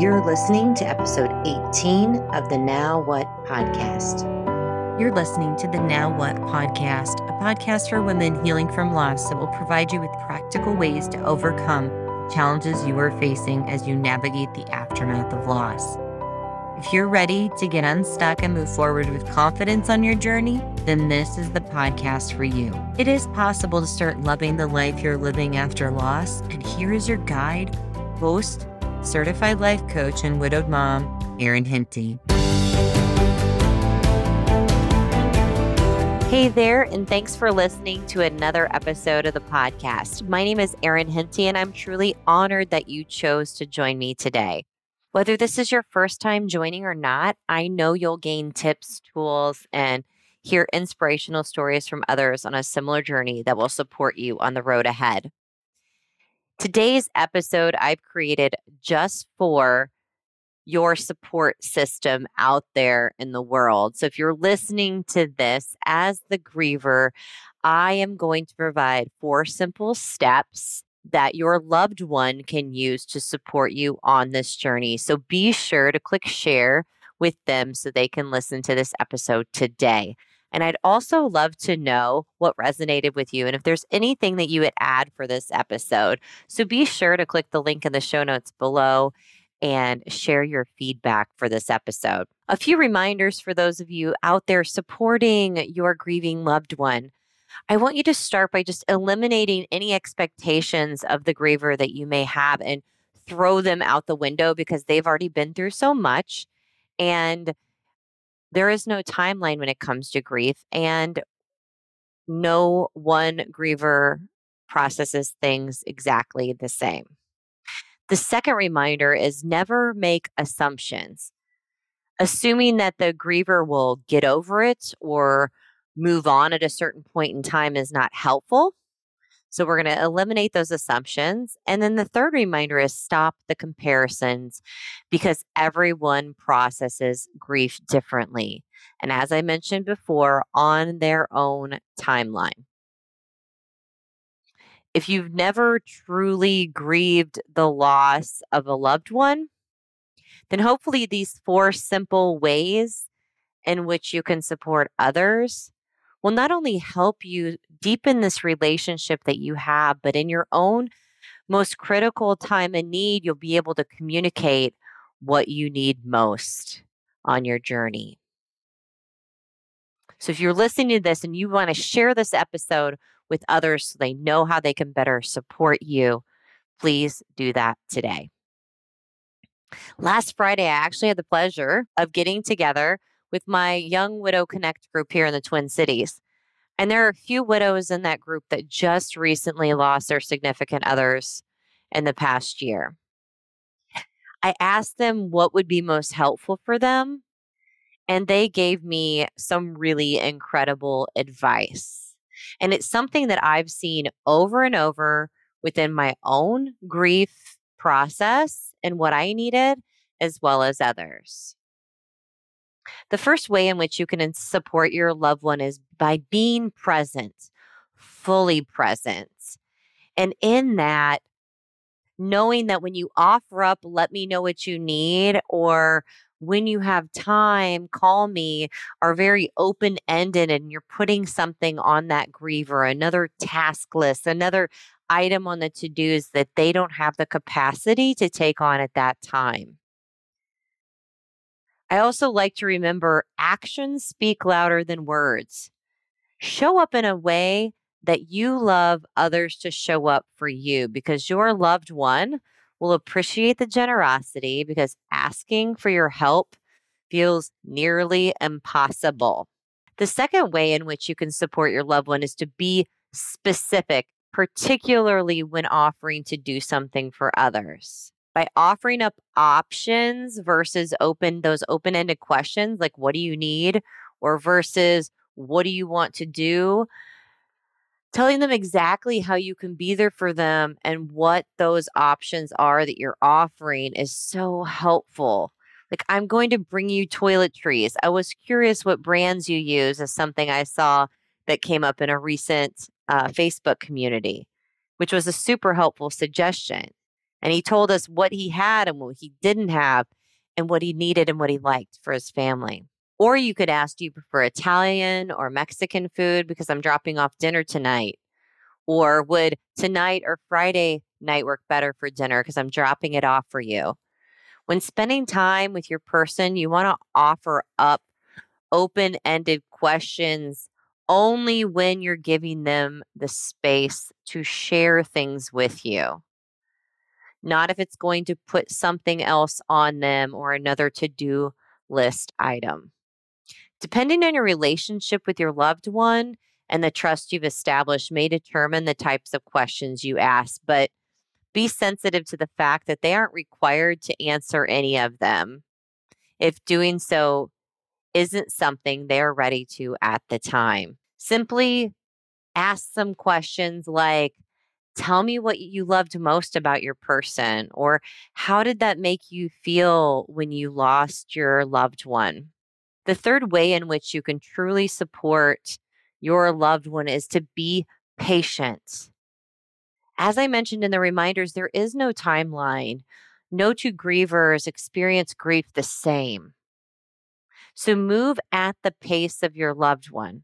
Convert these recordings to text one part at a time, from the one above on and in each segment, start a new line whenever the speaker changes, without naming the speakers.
You're listening to episode 18 of the Now What podcast.
You're listening to the Now What podcast, a podcast for women healing from loss that will provide you with practical ways to overcome challenges you are facing as you navigate the aftermath of loss. If you're ready to get unstuck and move forward with confidence on your journey, then this is the podcast for you. It is possible to start loving the life you're living after loss, and here is your guide, host, certified life coach, and widowed mom, Erin Hente.
Hey there, and thanks for listening to another episode of the podcast. My name is Erin Hente, and I'm truly honored that you chose to join me today. Whether this is your first time joining or not, I know you'll gain tips, tools, and hear inspirational stories from others on a similar journey that will support you on the road ahead. Today's episode I've created just for your support system out there in the world. So if you're listening to this as the griever, I am going to provide four simple steps that your loved one can use to support you on this journey. So be sure to click share with them so they can listen to this episode today. And I'd also love to know what resonated with you and if there's anything that you would add for this episode. So be sure to click the link in the show notes below and share your feedback for this episode. A few reminders for those of you out there supporting your grieving loved one. I want you to start by just eliminating any expectations of the griever that you may have and throw them out the window because they've already been through so much. And there is no timeline when it comes to grief. And no one griever processes things exactly the same. The second reminder is never make assumptions. Assuming that the griever will get over it or move on at a certain point in time is not helpful. So we're going to eliminate those assumptions. And then the third reminder is stop the comparisons because everyone processes grief differently. And as I mentioned before, on their own timeline. If you've never truly grieved the loss of a loved one, then hopefully these four simple ways in which you can support others will not only help you deepen this relationship that you have, but in your own most critical time and need, you'll be able to communicate what you need most on your journey. So, if you're listening to this and you want to share this episode with others so they know how they can better support you, please do that today. Last Friday, I actually had the pleasure of getting together with my Young Widow Connect group here in the Twin Cities. And there are a few widows in that group that just recently lost their significant others in the past year. I asked them what would be most helpful for them, and they gave me some really incredible advice. And it's something that I've seen over and over within my own grief process and what I needed, as well as others. The first way in which you can support your loved one is by being present, fully present. And in that, knowing that when you offer up, let me know what you need, or when you have time, call me, are very open ended and you're putting something on that griever, another task list, another item on the to dos that they don't have the capacity to take on at that time. I also like to remember actions speak louder than words. Show up in a way that you love others to show up for you because your loved one will appreciate the generosity because asking for your help feels nearly impossible. The second way in which you can support your loved one is to be specific, particularly when offering to do something for others by offering up options versus open those open-ended questions like what do you need? or versus what do you want to do? telling them exactly how you can be there for them and what those options are that you're offering is so helpful. Like i'm going to bring you toiletries. I was curious what brands you use as something i saw that came up in a recent uh, facebook community which was a super helpful suggestion And he told us what he had and what he didn't have and what he needed and what he liked for his family. Or you could ask, do you prefer Italian or Mexican food because I'm dropping off dinner tonight? Or would tonight or Friday night work better for dinner because I'm dropping it off for you? When spending time with your person, you want to offer up open ended questions only when you're giving them the space to share things with you not if it's going to put something else on them or another to do list item. Depending on your relationship with your loved one and the trust you've established, may determine the types of questions you ask, but be sensitive to the fact that they aren't required to answer any of them if doing so isn't something they're ready to at the time. Simply ask some questions like, Tell me what you loved most about your person, or how did that make you feel when you lost your loved one? The third way in which you can truly support your loved one is to be patient. As I mentioned in the reminders, there is no timeline. No two grievers experience grief the same. So move at the pace of your loved one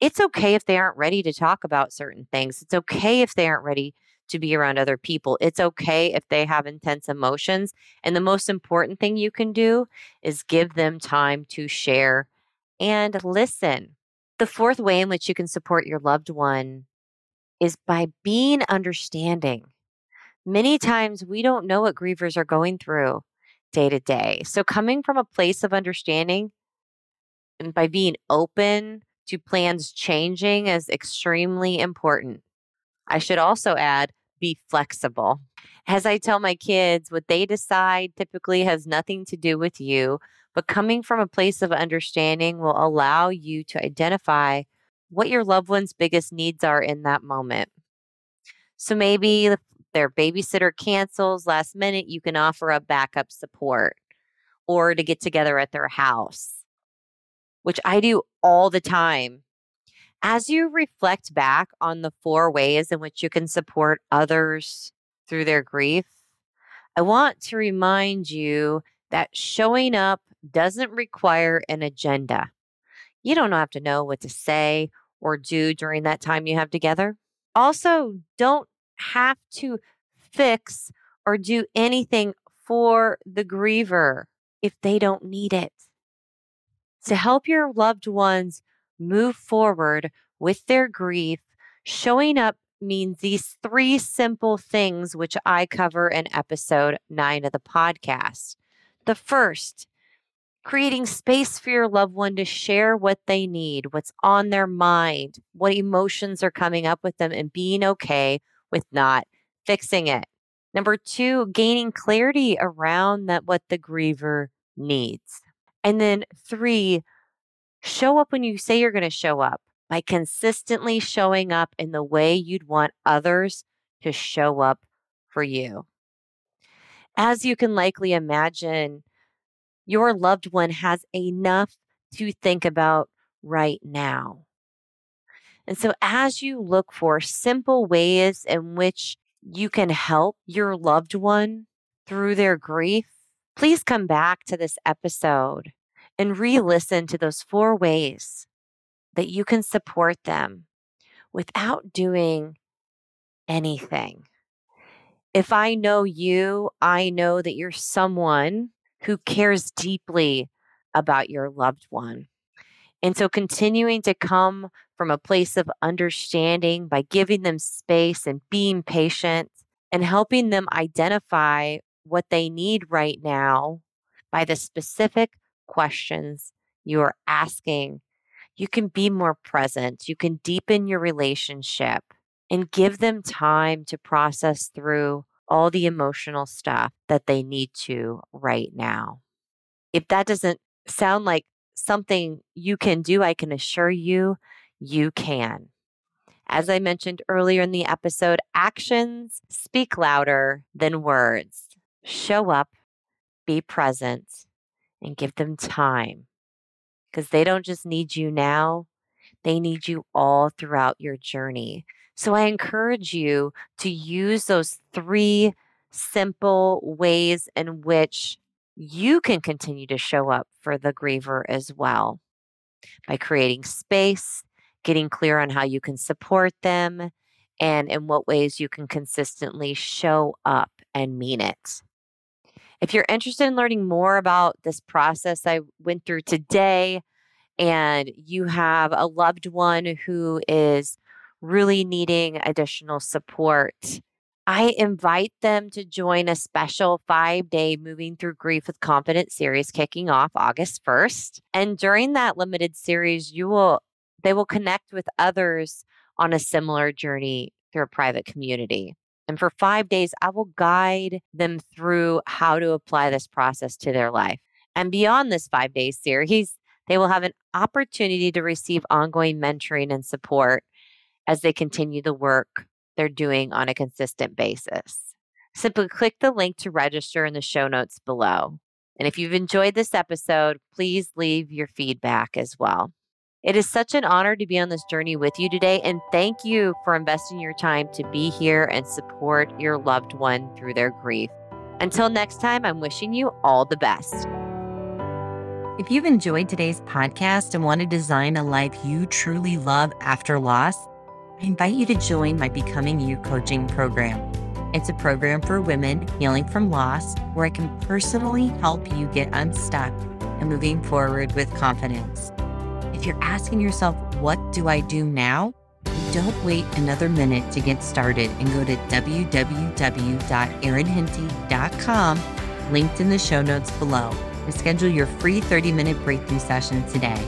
it's okay if they aren't ready to talk about certain things. It's okay if they aren't ready to be around other people. It's okay if they have intense emotions. And the most important thing you can do is give them time to share and listen. The fourth way in which you can support your loved one is by being understanding. Many times we don't know what grievers are going through day to day. So, coming from a place of understanding and by being open to plans changing is extremely important. I should also add be flexible. As I tell my kids, what they decide typically has nothing to do with you, but coming from a place of understanding will allow you to identify what your loved one's biggest needs are in that moment. So maybe their babysitter cancels last minute, you can offer up backup support or to get together at their house which I do all the time. As you reflect back on the four ways in which you can support others through their grief, I want to remind you that showing up doesn't require an agenda. You don't have to know what to say or do during that time you have together. Also, don't have to fix or do anything for the griever if they don't need it to help your loved ones move forward with their grief, showing up means these three simple things, which I cover in episode nine of the podcast. The first, creating space for your loved one to share what they need, what's on their mind, what emotions are coming up with them, and being okay with not fixing it. Number two, gaining clarity around that what the griever needs. And then three, show up when you say you're going to show up by consistently showing up in the way you'd want others to show up for you. As you can likely imagine, your loved one has enough to think about right now. And so, as you look for simple ways in which you can help your loved one through their grief, please come back to this episode and re listen to those four ways that you can support them without doing anything. If I know you, I know that you're someone who cares deeply about your loved one. And so, continuing to come from a place of understanding by giving them space and being patient and helping them identify what they need right now by the specific questions you are asking, you can be more present. You can deepen your relationship and give them time to process through all the emotional stuff that they need to right now. If that doesn't sound like something you can do, I can assure you, you can. As I mentioned earlier in the episode, actions speak louder than words. Show up, be present, and give them time because they don't just need you now, they need you all throughout your journey. So I encourage you to use those three simple ways in which you can continue to show up for the griever as well by creating space, getting clear on how you can support them, and in what ways you can consistently show up and mean it. If you're interested in learning more about this process I went through today, and you have a loved one who is really needing additional support, I invite them to join a special five day Moving Through Grief with Confidence series kicking off August 1st. And during that limited series, you will they will connect with others on a similar journey through a private community. And for five days, I will guide them through how to apply this process to their life. And beyond this five day series, they will have an opportunity to receive ongoing mentoring and support as they continue the work they're doing on a consistent basis. Simply click the link to register in the show notes below. And if you've enjoyed this episode, please leave your feedback as well. It is such an honor to be on this journey with you today. And thank you for investing your time to be here and support your loved one through their grief. Until next time, I'm wishing you all the best.
If you've enjoyed today's podcast and want to design a life you truly love after loss, I invite you to join my Becoming You coaching program. It's a program for women healing from loss where I can personally help you get unstuck and moving forward with confidence. If you're asking yourself, what do I do now? Don't wait another minute to get started and go to www.erinhente.com, linked in the show notes below, to schedule your free 30 minute breakthrough session today.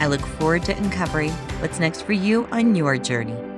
I look forward to uncovering what's next for you on your journey.